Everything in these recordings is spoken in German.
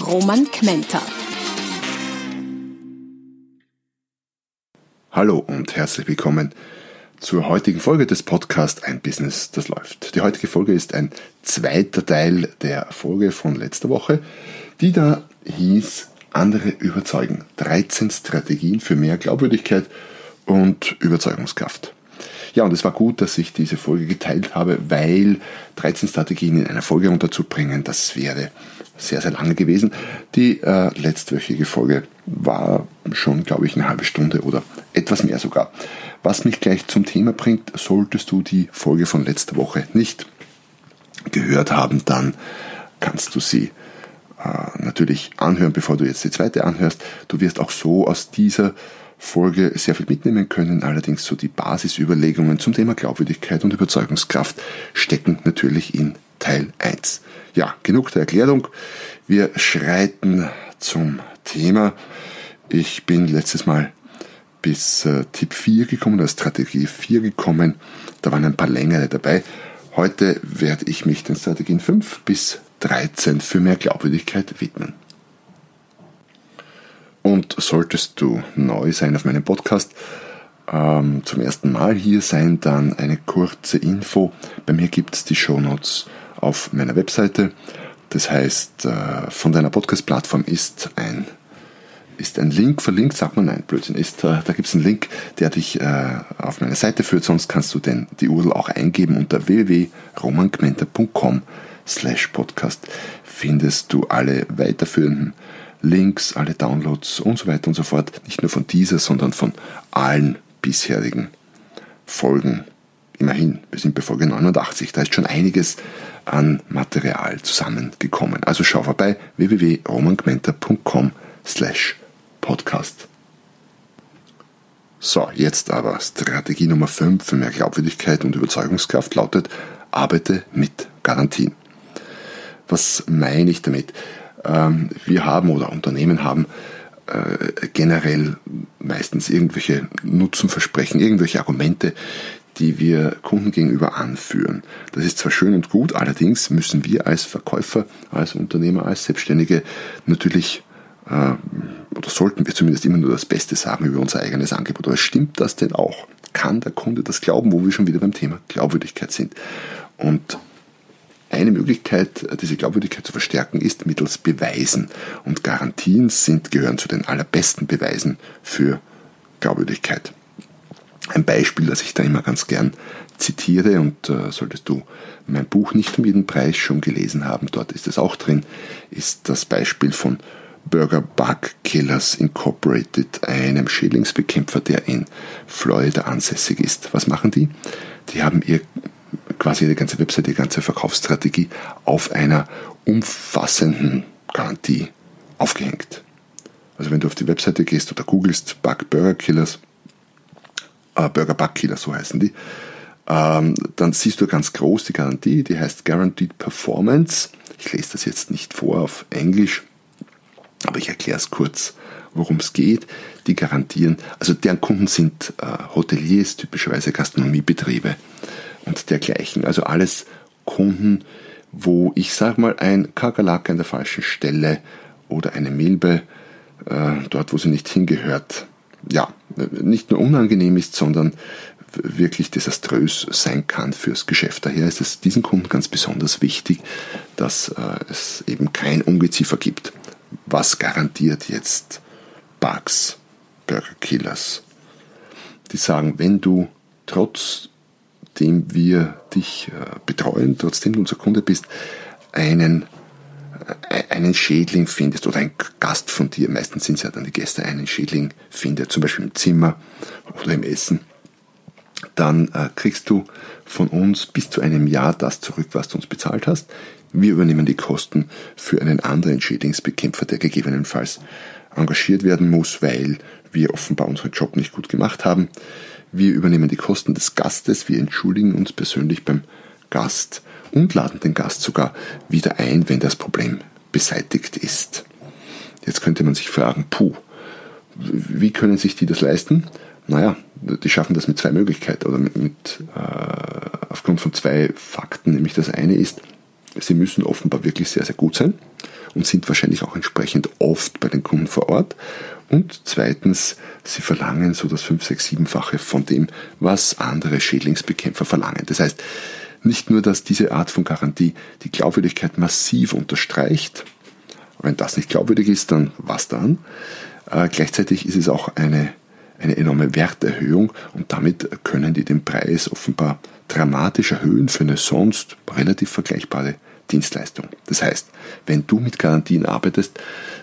Roman Kmenter. Hallo und herzlich willkommen zur heutigen Folge des Podcasts Ein Business, das läuft. Die heutige Folge ist ein zweiter Teil der Folge von letzter Woche, die da hieß Andere überzeugen. 13 Strategien für mehr Glaubwürdigkeit und Überzeugungskraft. Ja, und es war gut, dass ich diese Folge geteilt habe, weil 13 Strategien in einer Folge unterzubringen, das wäre sehr, sehr lange gewesen. Die äh, letztwöchige Folge war schon, glaube ich, eine halbe Stunde oder etwas mehr sogar. Was mich gleich zum Thema bringt, solltest du die Folge von letzter Woche nicht gehört haben, dann kannst du sie äh, natürlich anhören, bevor du jetzt die zweite anhörst. Du wirst auch so aus dieser Folge sehr viel mitnehmen können. Allerdings so die Basisüberlegungen zum Thema Glaubwürdigkeit und Überzeugungskraft stecken natürlich in Teil 1. Ja, genug der Erklärung. Wir schreiten zum Thema. Ich bin letztes Mal bis äh, Tipp 4 gekommen, oder Strategie 4 gekommen. Da waren ein paar längere dabei. Heute werde ich mich den Strategien 5 bis 13 für mehr Glaubwürdigkeit widmen. Und solltest du neu sein auf meinem Podcast, ähm, zum ersten Mal hier sein, dann eine kurze Info. Bei mir gibt es die Shownotes auf meiner Webseite. Das heißt, äh, von deiner Podcast-Plattform ist ein, ist ein Link verlinkt, sagt man nein, Blödsinn, ist, äh, da gibt es einen Link, der dich äh, auf meine Seite führt, sonst kannst du den, die URL auch eingeben unter www.romangmenta.com slash podcast. Findest du alle weiterführenden Links, alle Downloads und so weiter und so fort, nicht nur von dieser, sondern von allen bisherigen Folgen. Immerhin, wir sind bei Folge 89, da ist schon einiges an Material zusammengekommen. Also schau vorbei www.romangmenta.com slash podcast. So, jetzt aber Strategie Nummer 5 für mehr Glaubwürdigkeit und Überzeugungskraft lautet, arbeite mit Garantien. Was meine ich damit? Ähm, wir haben oder Unternehmen haben äh, generell meistens irgendwelche Nutzenversprechen, irgendwelche Argumente, die wir Kunden gegenüber anführen. Das ist zwar schön und gut, allerdings müssen wir als Verkäufer, als Unternehmer, als Selbstständige natürlich äh, oder sollten wir zumindest immer nur das Beste sagen über unser eigenes Angebot. Aber stimmt das denn auch? Kann der Kunde das glauben, wo wir schon wieder beim Thema Glaubwürdigkeit sind? Und eine Möglichkeit, diese Glaubwürdigkeit zu verstärken, ist mittels Beweisen. Und Garantien sind, gehören zu den allerbesten Beweisen für Glaubwürdigkeit. Ein Beispiel, das ich da immer ganz gern zitiere und äh, solltest du mein Buch nicht um jeden Preis schon gelesen haben, dort ist es auch drin, ist das Beispiel von Burger Bug Killers Incorporated, einem Schädlingsbekämpfer, der in Florida ansässig ist. Was machen die? Die haben ihr quasi ihre ganze Website, ihre ganze Verkaufsstrategie auf einer umfassenden Garantie aufgehängt. Also wenn du auf die Webseite gehst oder googelst Bug Burger Killers, äh, Burger Bug Killer, so heißen die, ähm, dann siehst du ganz groß die Garantie, die heißt Guaranteed Performance. Ich lese das jetzt nicht vor auf Englisch, aber ich erkläre es kurz, worum es geht. Die garantieren, also deren Kunden sind äh, Hoteliers, typischerweise Gastronomiebetriebe und dergleichen. Also alles Kunden, wo ich sage mal ein Kakerlake an der falschen Stelle oder eine Milbe äh, dort, wo sie nicht hingehört, ja, nicht nur unangenehm ist, sondern wirklich desaströs sein kann fürs Geschäft. Daher ist es diesen Kunden ganz besonders wichtig, dass äh, es eben kein Ungeziefer gibt. Was garantiert jetzt Bugs, Burger Killers? Die sagen, wenn du trotzdem wir dich äh, betreuen, trotzdem du unser Kunde bist, einen einen Schädling findest oder ein Gast von dir, meistens sind es ja dann die Gäste, einen Schädling findet, zum Beispiel im Zimmer oder im Essen, dann äh, kriegst du von uns bis zu einem Jahr das zurück, was du uns bezahlt hast. Wir übernehmen die Kosten für einen anderen Schädlingsbekämpfer, der gegebenenfalls engagiert werden muss, weil wir offenbar unseren Job nicht gut gemacht haben. Wir übernehmen die Kosten des Gastes, wir entschuldigen uns persönlich beim Gast und laden den Gast sogar wieder ein, wenn das Problem beseitigt ist. Jetzt könnte man sich fragen, puh, wie können sich die das leisten? Naja, die schaffen das mit zwei Möglichkeiten oder mit, mit äh, aufgrund von zwei Fakten. Nämlich das eine ist, sie müssen offenbar wirklich sehr, sehr gut sein und sind wahrscheinlich auch entsprechend oft bei den Kunden vor Ort. Und zweitens, sie verlangen so das 5, 6, 7-fache von dem, was andere Schädlingsbekämpfer verlangen. Das heißt, nicht nur, dass diese Art von Garantie die Glaubwürdigkeit massiv unterstreicht, wenn das nicht glaubwürdig ist, dann was dann? Äh, gleichzeitig ist es auch eine, eine enorme Werterhöhung und damit können die den Preis offenbar dramatisch erhöhen für eine sonst relativ vergleichbare Dienstleistung. Das heißt, wenn du mit Garantien arbeitest,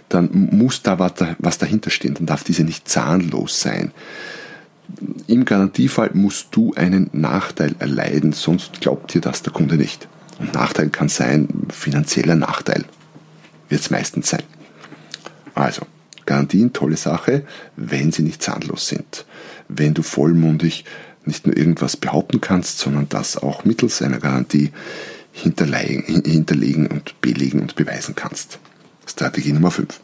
dann muss da was dahinter stehen, dann darf diese nicht zahnlos sein. Im Garantiefall musst du einen Nachteil erleiden, sonst glaubt dir das der Kunde nicht. Und Nachteil kann sein, finanzieller Nachteil wird es meistens sein. Also, Garantien, tolle Sache, wenn sie nicht zahnlos sind. Wenn du vollmundig nicht nur irgendwas behaupten kannst, sondern das auch mittels einer Garantie hinterlegen und belegen und beweisen kannst. Strategie Nummer 5.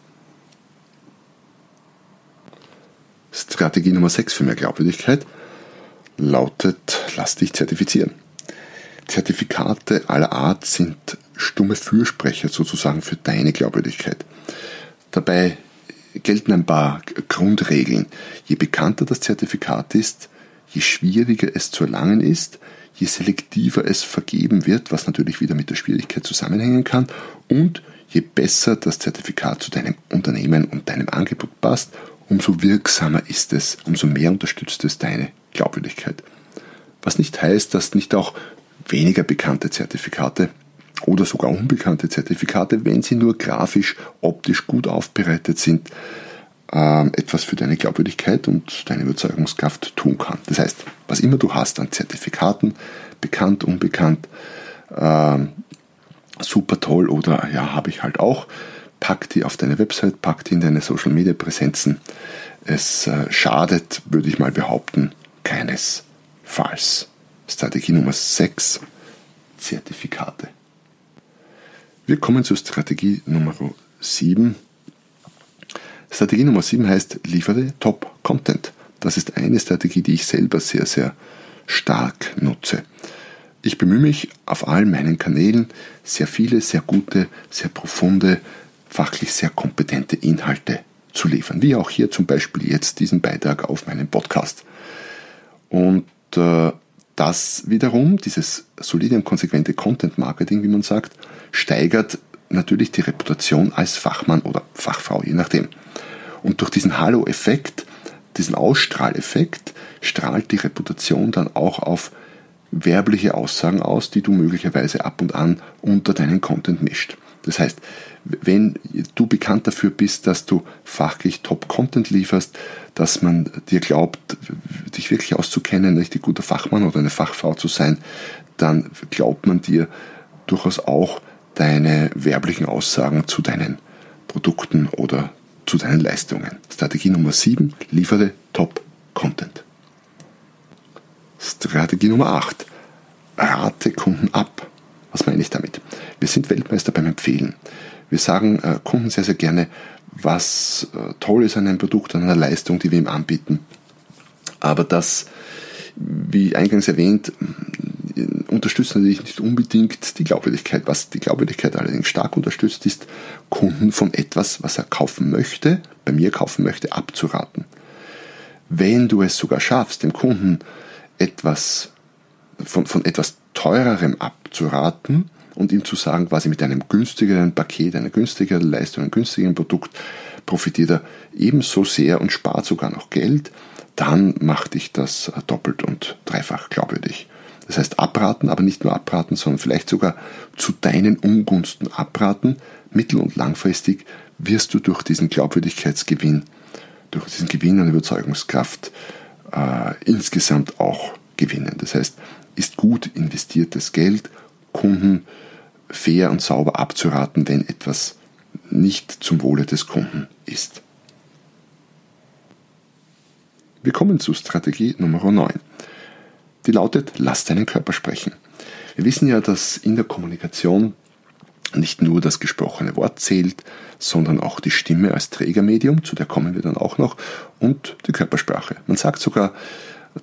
Strategie Nummer 6 für mehr Glaubwürdigkeit lautet, lass dich zertifizieren. Zertifikate aller Art sind stumme Fürsprecher sozusagen für deine Glaubwürdigkeit. Dabei gelten ein paar Grundregeln. Je bekannter das Zertifikat ist, je schwieriger es zu erlangen ist, je selektiver es vergeben wird, was natürlich wieder mit der Schwierigkeit zusammenhängen kann, und je besser das Zertifikat zu deinem Unternehmen und deinem Angebot passt, umso wirksamer ist es, umso mehr unterstützt es deine Glaubwürdigkeit. Was nicht heißt, dass nicht auch weniger bekannte Zertifikate oder sogar unbekannte Zertifikate, wenn sie nur grafisch, optisch gut aufbereitet sind, ähm, etwas für deine Glaubwürdigkeit und deine Überzeugungskraft tun kann. Das heißt, was immer du hast an Zertifikaten, bekannt, unbekannt, ähm, super toll oder ja, habe ich halt auch, pack die auf deine Website, pack die in deine Social Media Präsenzen. Es äh, schadet, würde ich mal behaupten, keinesfalls. Strategie Nummer 6, Zertifikate. Wir kommen zur Strategie Nummer 7. Strategie Nummer 7 heißt, liefere Top-Content. Das ist eine Strategie, die ich selber sehr, sehr stark nutze. Ich bemühe mich auf allen meinen Kanälen, sehr viele, sehr gute, sehr profunde, fachlich sehr kompetente Inhalte zu liefern. Wie auch hier zum Beispiel jetzt diesen Beitrag auf meinem Podcast. Und äh, das wiederum, dieses solide und konsequente Content Marketing, wie man sagt, steigert natürlich die Reputation als Fachmann oder Fachfrau, je nachdem. Und durch diesen Halo-Effekt, diesen Ausstrahleffekt, strahlt die Reputation dann auch auf werbliche Aussagen aus, die du möglicherweise ab und an unter deinen Content mischt. Das heißt, wenn du bekannt dafür bist, dass du fachlich Top-Content lieferst, dass man dir glaubt, dich wirklich auszukennen, ein richtig guter Fachmann oder eine Fachfrau zu sein, dann glaubt man dir durchaus auch deine werblichen Aussagen zu deinen Produkten oder zu deinen Leistungen. Strategie Nummer 7, liefere Top-Content. Strategie Nummer 8, rate Kunden ab. Was meine ich damit? Wir sind Weltmeister beim Empfehlen. Wir sagen äh, Kunden sehr, sehr gerne, was äh, toll ist an einem Produkt, an einer Leistung, die wir ihm anbieten. Aber das, wie eingangs erwähnt, unterstützt natürlich nicht unbedingt die Glaubwürdigkeit. Was die Glaubwürdigkeit allerdings stark unterstützt, ist, Kunden von etwas, was er kaufen möchte, bei mir kaufen möchte, abzuraten. Wenn du es sogar schaffst, dem Kunden etwas von, von etwas teurerem abzuraten und ihm zu sagen, quasi mit einem günstigeren Paket, einer günstigeren Leistung, einem günstigeren Produkt profitiert er ebenso sehr und spart sogar noch Geld, dann macht dich das doppelt und dreifach glaubwürdig. Das heißt abraten, aber nicht nur abraten, sondern vielleicht sogar zu deinen Ungunsten abraten. Mittel- und langfristig wirst du durch diesen Glaubwürdigkeitsgewinn, durch diesen Gewinn an Überzeugungskraft äh, insgesamt auch gewinnen. Das heißt, ist gut investiertes Geld, Kunden fair und sauber abzuraten, wenn etwas nicht zum Wohle des Kunden ist. Wir kommen zu Strategie Nummer 9. Die lautet, lass deinen Körper sprechen. Wir wissen ja, dass in der Kommunikation nicht nur das gesprochene Wort zählt, sondern auch die Stimme als Trägermedium, zu der kommen wir dann auch noch, und die Körpersprache. Man sagt sogar,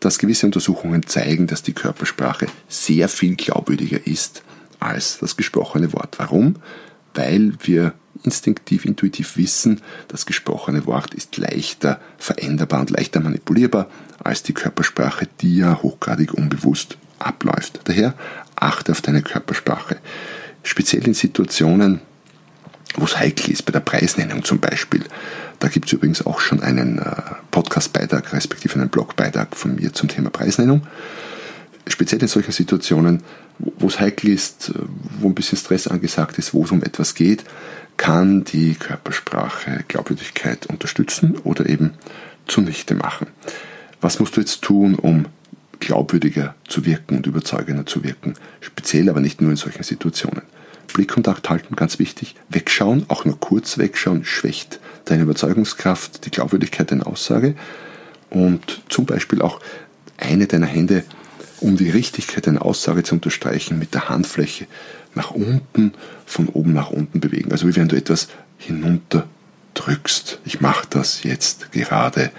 dass gewisse Untersuchungen zeigen, dass die Körpersprache sehr viel glaubwürdiger ist als das gesprochene Wort. Warum? Weil wir instinktiv, intuitiv wissen, das gesprochene Wort ist leichter veränderbar und leichter manipulierbar als die Körpersprache, die ja hochgradig unbewusst abläuft. Daher achte auf deine Körpersprache. Speziell in Situationen, wo es heikel ist, bei der Preisnennung zum Beispiel. Da gibt es übrigens auch schon einen äh, Podcast-Beitrag, respektive einen Blogbeitrag von mir zum Thema Preisnennung. Speziell in solchen Situationen, wo es heikel ist, äh, wo ein bisschen Stress angesagt ist, wo es um etwas geht, kann die Körpersprache Glaubwürdigkeit unterstützen oder eben zunichte machen. Was musst du jetzt tun, um glaubwürdiger zu wirken und überzeugender zu wirken? Speziell aber nicht nur in solchen Situationen. Blickkontakt halten, ganz wichtig. Wegschauen, auch nur kurz wegschauen, schwächt deine Überzeugungskraft, die Glaubwürdigkeit deiner Aussage. Und zum Beispiel auch eine deiner Hände, um die Richtigkeit deiner Aussage zu unterstreichen, mit der Handfläche nach unten, von oben nach unten bewegen. Also wie wenn du etwas hinunter drückst. Ich mache das jetzt gerade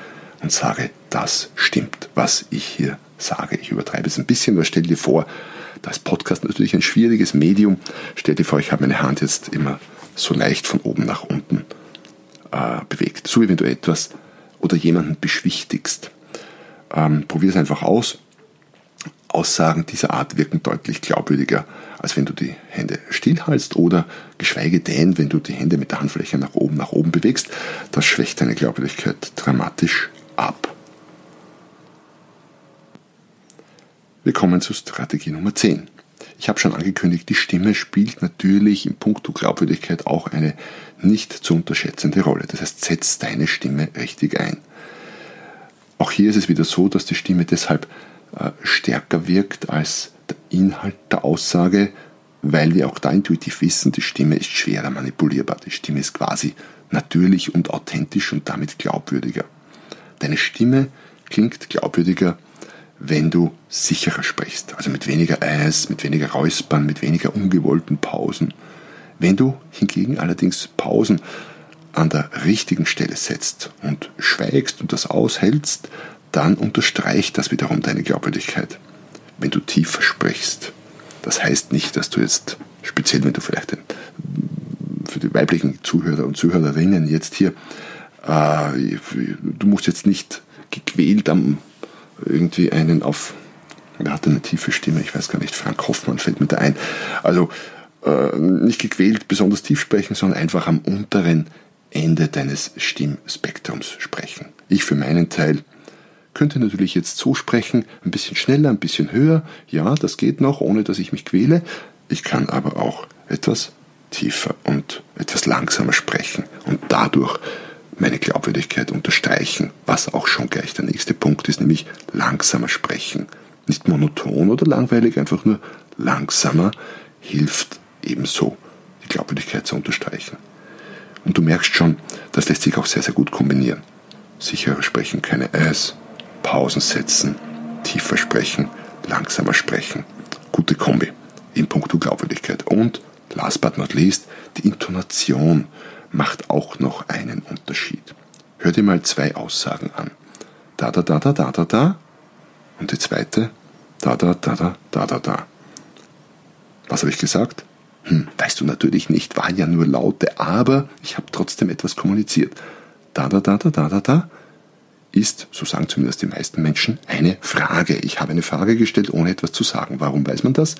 und sage, das stimmt, was ich hier sage. Ich übertreibe es ein bisschen, aber stell dir vor, da ist Podcast natürlich ein schwieriges Medium. Stell dir vor, ich habe meine Hand jetzt immer so leicht von oben nach unten äh, bewegt. So wie wenn du etwas oder jemanden beschwichtigst. Ähm, Probier es einfach aus. Aussagen dieser Art wirken deutlich glaubwürdiger, als wenn du die Hände stillhalst oder geschweige denn, wenn du die Hände mit der Handfläche nach oben, nach oben bewegst. Das schwächt deine Glaubwürdigkeit dramatisch ab. Wir kommen zu Strategie Nummer 10. Ich habe schon angekündigt, die Stimme spielt natürlich in puncto Glaubwürdigkeit auch eine nicht zu unterschätzende Rolle. Das heißt, setz deine Stimme richtig ein. Auch hier ist es wieder so, dass die Stimme deshalb äh, stärker wirkt als der Inhalt der Aussage, weil wir auch da intuitiv wissen, die Stimme ist schwerer manipulierbar. Die Stimme ist quasi natürlich und authentisch und damit glaubwürdiger. Deine Stimme klingt glaubwürdiger, wenn du sicherer sprichst, also mit weniger Eis, mit weniger Räuspern, mit weniger ungewollten Pausen. Wenn du hingegen allerdings Pausen an der richtigen Stelle setzt und schweigst und das aushältst, dann unterstreicht das wiederum deine Glaubwürdigkeit. Wenn du tiefer sprichst, das heißt nicht, dass du jetzt, speziell wenn du vielleicht den, für die weiblichen Zuhörer und Zuhörerinnen jetzt hier, äh, du musst jetzt nicht gequält am irgendwie einen auf, wer hatte eine tiefe Stimme, ich weiß gar nicht, Frank Hoffmann fällt mir da ein. Also äh, nicht gequält besonders tief sprechen, sondern einfach am unteren Ende deines Stimmspektrums sprechen. Ich für meinen Teil könnte natürlich jetzt so sprechen, ein bisschen schneller, ein bisschen höher. Ja, das geht noch, ohne dass ich mich quäle. Ich kann aber auch etwas tiefer und etwas langsamer sprechen und dadurch meine Glaubwürdigkeit unterstreichen, was auch schon gleich der nächste Punkt ist, nämlich langsamer sprechen. Nicht monoton oder langweilig, einfach nur langsamer hilft ebenso, die Glaubwürdigkeit zu unterstreichen. Und du merkst schon, das lässt sich auch sehr, sehr gut kombinieren. Sicherer sprechen, keine Eis, Pausen setzen, tiefer sprechen, langsamer sprechen. Gute Kombi in puncto Glaubwürdigkeit. Und last but not least, die Intonation macht auch noch einen Unterschied. Hör dir mal zwei Aussagen an. Da, da, da, da, da, da, da. Und die zweite, da, da, da, da, da, da, da. Was habe ich gesagt? Hm, weißt du natürlich nicht, waren ja nur Laute, aber ich habe trotzdem etwas kommuniziert. Da, da, da, da, da, da, da ist, so sagen zumindest die meisten Menschen, eine Frage. Ich habe eine Frage gestellt, ohne etwas zu sagen. Warum weiß man das?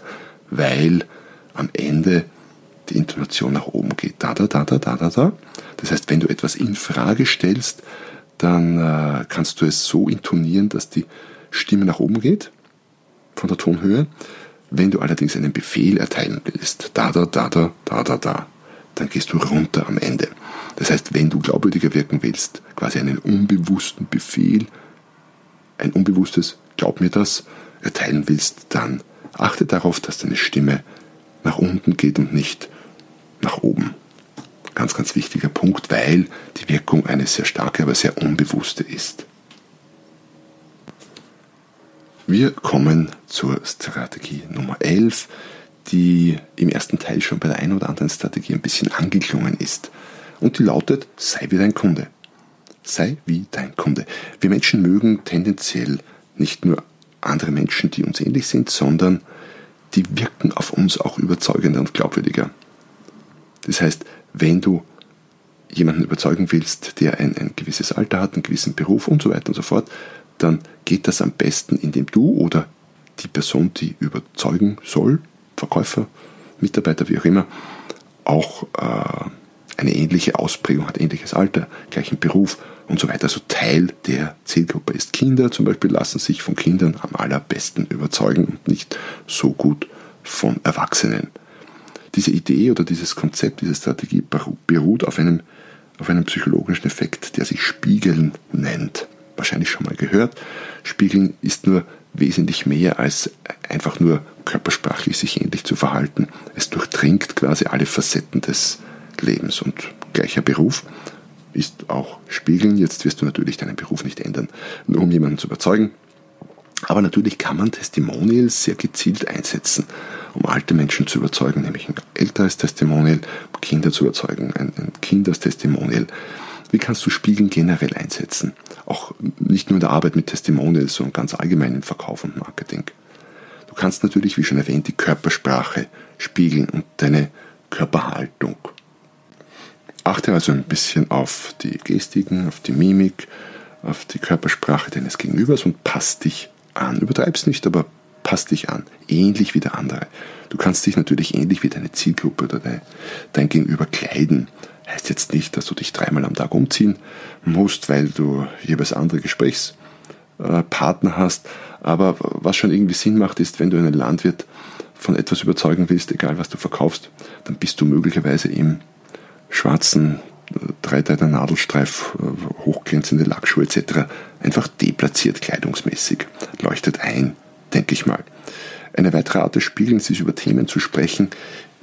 Weil am Ende die Intonation nach oben geht. Da, da, da, da, da, da, da. Das heißt, wenn du etwas in Frage stellst, dann äh, kannst du es so intonieren, dass die Stimme nach oben geht, von der Tonhöhe. Wenn du allerdings einen Befehl erteilen willst, da, da, da, da, da, da, da, dann gehst du runter am Ende. Das heißt, wenn du glaubwürdiger wirken willst, quasi einen unbewussten Befehl, ein unbewusstes, glaub mir das, erteilen willst, dann achte darauf, dass deine Stimme nach unten geht und nicht nach oben. Ganz, ganz wichtiger Punkt, weil die Wirkung eine sehr starke, aber sehr unbewusste ist. Wir kommen zur Strategie Nummer 11, die im ersten Teil schon bei der einen oder anderen Strategie ein bisschen angeklungen ist. Und die lautet, sei wie dein Kunde. Sei wie dein Kunde. Wir Menschen mögen tendenziell nicht nur andere Menschen, die uns ähnlich sind, sondern die wirken auf uns auch überzeugender und glaubwürdiger. Das heißt, wenn du jemanden überzeugen willst, der ein, ein gewisses Alter hat, einen gewissen Beruf und so weiter und so fort, dann geht das am besten, indem du oder die Person, die überzeugen soll, Verkäufer, Mitarbeiter, wie auch immer, auch äh, eine ähnliche Ausprägung hat, ähnliches Alter, gleichen Beruf und so weiter. Also Teil der Zielgruppe ist Kinder zum Beispiel, lassen sich von Kindern am allerbesten überzeugen und nicht so gut von Erwachsenen. Diese Idee oder dieses Konzept, diese Strategie beruht auf einem, auf einem psychologischen Effekt, der sich Spiegeln nennt wahrscheinlich schon mal gehört. Spiegeln ist nur wesentlich mehr als einfach nur körpersprachlich sich ähnlich zu verhalten. Es durchdringt quasi alle Facetten des Lebens und gleicher Beruf ist auch Spiegeln. Jetzt wirst du natürlich deinen Beruf nicht ändern, nur um jemanden zu überzeugen. Aber natürlich kann man Testimonials sehr gezielt einsetzen, um alte Menschen zu überzeugen, nämlich ein älteres Testimonial, um Kinder zu überzeugen, ein, ein Kind als Testimonial. Wie kannst du Spiegeln generell einsetzen? Auch nicht nur in der Arbeit mit Testimonials, sondern ganz allgemein im Verkauf und Marketing. Du kannst natürlich, wie schon erwähnt, die Körpersprache spiegeln und deine Körperhaltung. Achte also ein bisschen auf die Gestiken, auf die Mimik, auf die Körpersprache deines Gegenübers und passt dich an. Übertreib's nicht, aber passt dich an. Ähnlich wie der andere. Du kannst dich natürlich ähnlich wie deine Zielgruppe oder dein Gegenüber kleiden. Heißt jetzt nicht, dass du dich dreimal am Tag umziehen musst, weil du jeweils andere Gesprächspartner hast. Aber was schon irgendwie Sinn macht, ist, wenn du einen Landwirt von etwas überzeugen willst, egal was du verkaufst, dann bist du möglicherweise im schwarzen Dreiteiler Nadelstreif, hochglänzende Lackschuhe etc. einfach deplatziert kleidungsmäßig. Leuchtet ein, denke ich mal. Eine weitere Art des Spiegelns ist über Themen zu sprechen,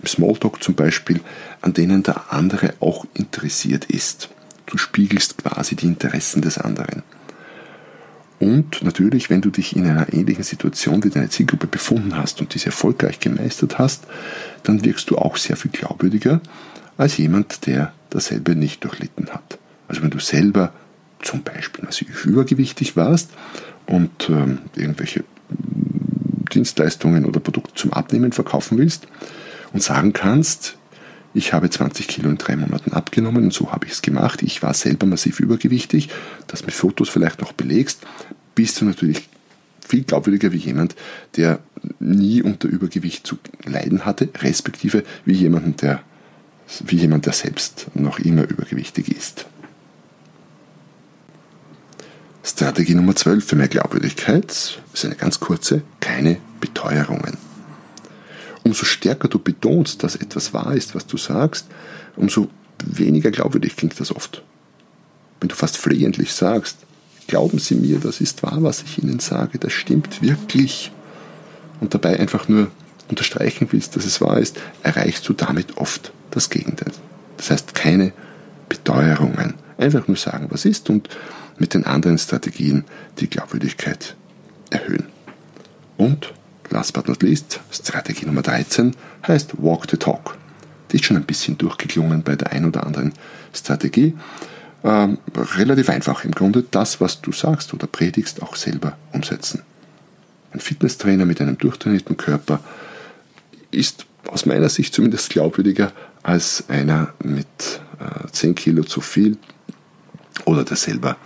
Smalltalk zum Beispiel, an denen der andere auch interessiert ist. Du spiegelst quasi die Interessen des anderen. Und natürlich, wenn du dich in einer ähnlichen Situation wie deine Zielgruppe befunden hast und diese erfolgreich gemeistert hast, dann wirkst du auch sehr viel glaubwürdiger als jemand, der dasselbe nicht durchlitten hat. Also wenn du selber zum Beispiel massiv übergewichtig warst und ähm, irgendwelche Dienstleistungen oder Produkte zum Abnehmen verkaufen willst, und sagen kannst, ich habe 20 Kilo in drei Monaten abgenommen und so habe ich es gemacht. Ich war selber massiv übergewichtig, das mit Fotos vielleicht noch belegst, bist du natürlich viel glaubwürdiger wie jemand, der nie unter Übergewicht zu leiden hatte, respektive wie jemand, der, wie jemand, der selbst noch immer übergewichtig ist. Strategie Nummer 12 für mehr Glaubwürdigkeit ist eine ganz kurze, keine Beteuerungen umso stärker du betonst, dass etwas wahr ist, was du sagst, umso weniger glaubwürdig klingt das oft. Wenn du fast flehentlich sagst, glauben Sie mir, das ist wahr, was ich Ihnen sage, das stimmt wirklich, und dabei einfach nur unterstreichen willst, dass es wahr ist, erreichst du damit oft das Gegenteil. Das heißt, keine Beteuerungen. Einfach nur sagen, was ist und mit den anderen Strategien die Glaubwürdigkeit erhöhen. Und last but not least, Strategie Nummer 13 heißt Walk the Talk. Die ist schon ein bisschen durchgeklungen bei der ein oder anderen Strategie. Ähm, relativ einfach im Grunde, das, was du sagst oder predigst, auch selber umsetzen. Ein Fitnesstrainer mit einem durchtrainierten Körper ist aus meiner Sicht zumindest glaubwürdiger als einer mit äh, 10 Kilo zu viel oder der selber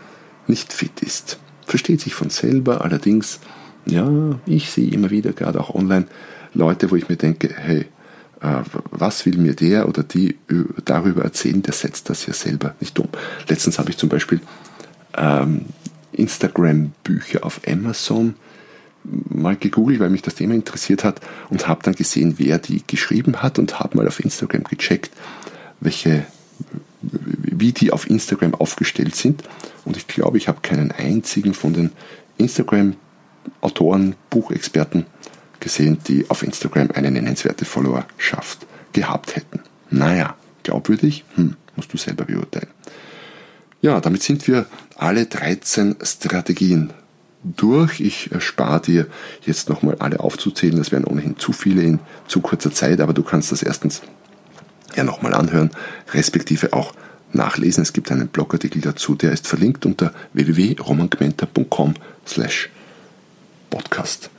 nicht fit ist. Versteht sich von selber, allerdings ja, ich sehe immer wieder, gerade auch online, Leute, wo ich mir denke, hey, äh, was will mir der oder die darüber erzählen, der setzt das ja selber nicht um. Letztens habe ich zum Beispiel ähm, Instagram-Bücher auf Amazon mal gegoogelt, weil mich das Thema interessiert hat und habe dann gesehen, wer die geschrieben hat und habe mal auf Instagram gecheckt, welche, wie die auf Instagram aufgestellt sind. Und ich glaube, ich habe keinen einzigen von den Instagram Autoren, Buchexperten gesehen, die auf Instagram eine nennenswerte Followerschaft gehabt hätten. Naja, glaubwürdig? Hm, musst du selber beurteilen. Ja, damit sind wir alle 13 Strategien durch. Ich erspare dir jetzt nochmal alle aufzuzählen. Das wären ohnehin zu viele in zu kurzer Zeit, aber du kannst das erstens ja nochmal anhören, respektive auch nachlesen. Es gibt einen Blogartikel dazu, der ist verlinkt unter www.romangmenta.com slash podcast.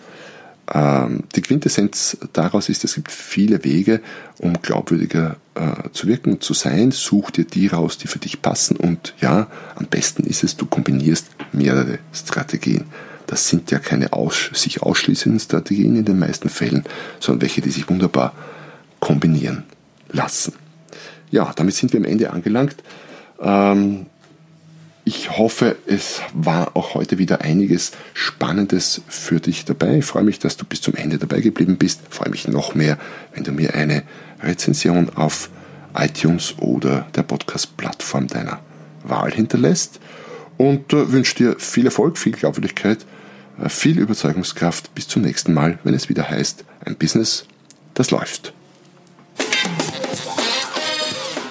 Ähm, die Quintessenz daraus ist, es gibt viele Wege, um glaubwürdiger äh, zu wirken, zu sein. Such dir die raus, die für dich passen. Und ja, am besten ist es, du kombinierst mehrere Strategien. Das sind ja keine aus, sich ausschließenden Strategien in den meisten Fällen, sondern welche, die sich wunderbar kombinieren lassen. Ja, damit sind wir am Ende angelangt. Ähm, ich hoffe, es war auch heute wieder einiges Spannendes für dich dabei. Ich freue mich, dass du bis zum Ende dabei geblieben bist. Ich freue mich noch mehr, wenn du mir eine Rezension auf iTunes oder der Podcast-Plattform deiner Wahl hinterlässt. Und äh, wünsche dir viel Erfolg, viel Glaubwürdigkeit, äh, viel Überzeugungskraft. Bis zum nächsten Mal, wenn es wieder heißt, ein Business, das läuft.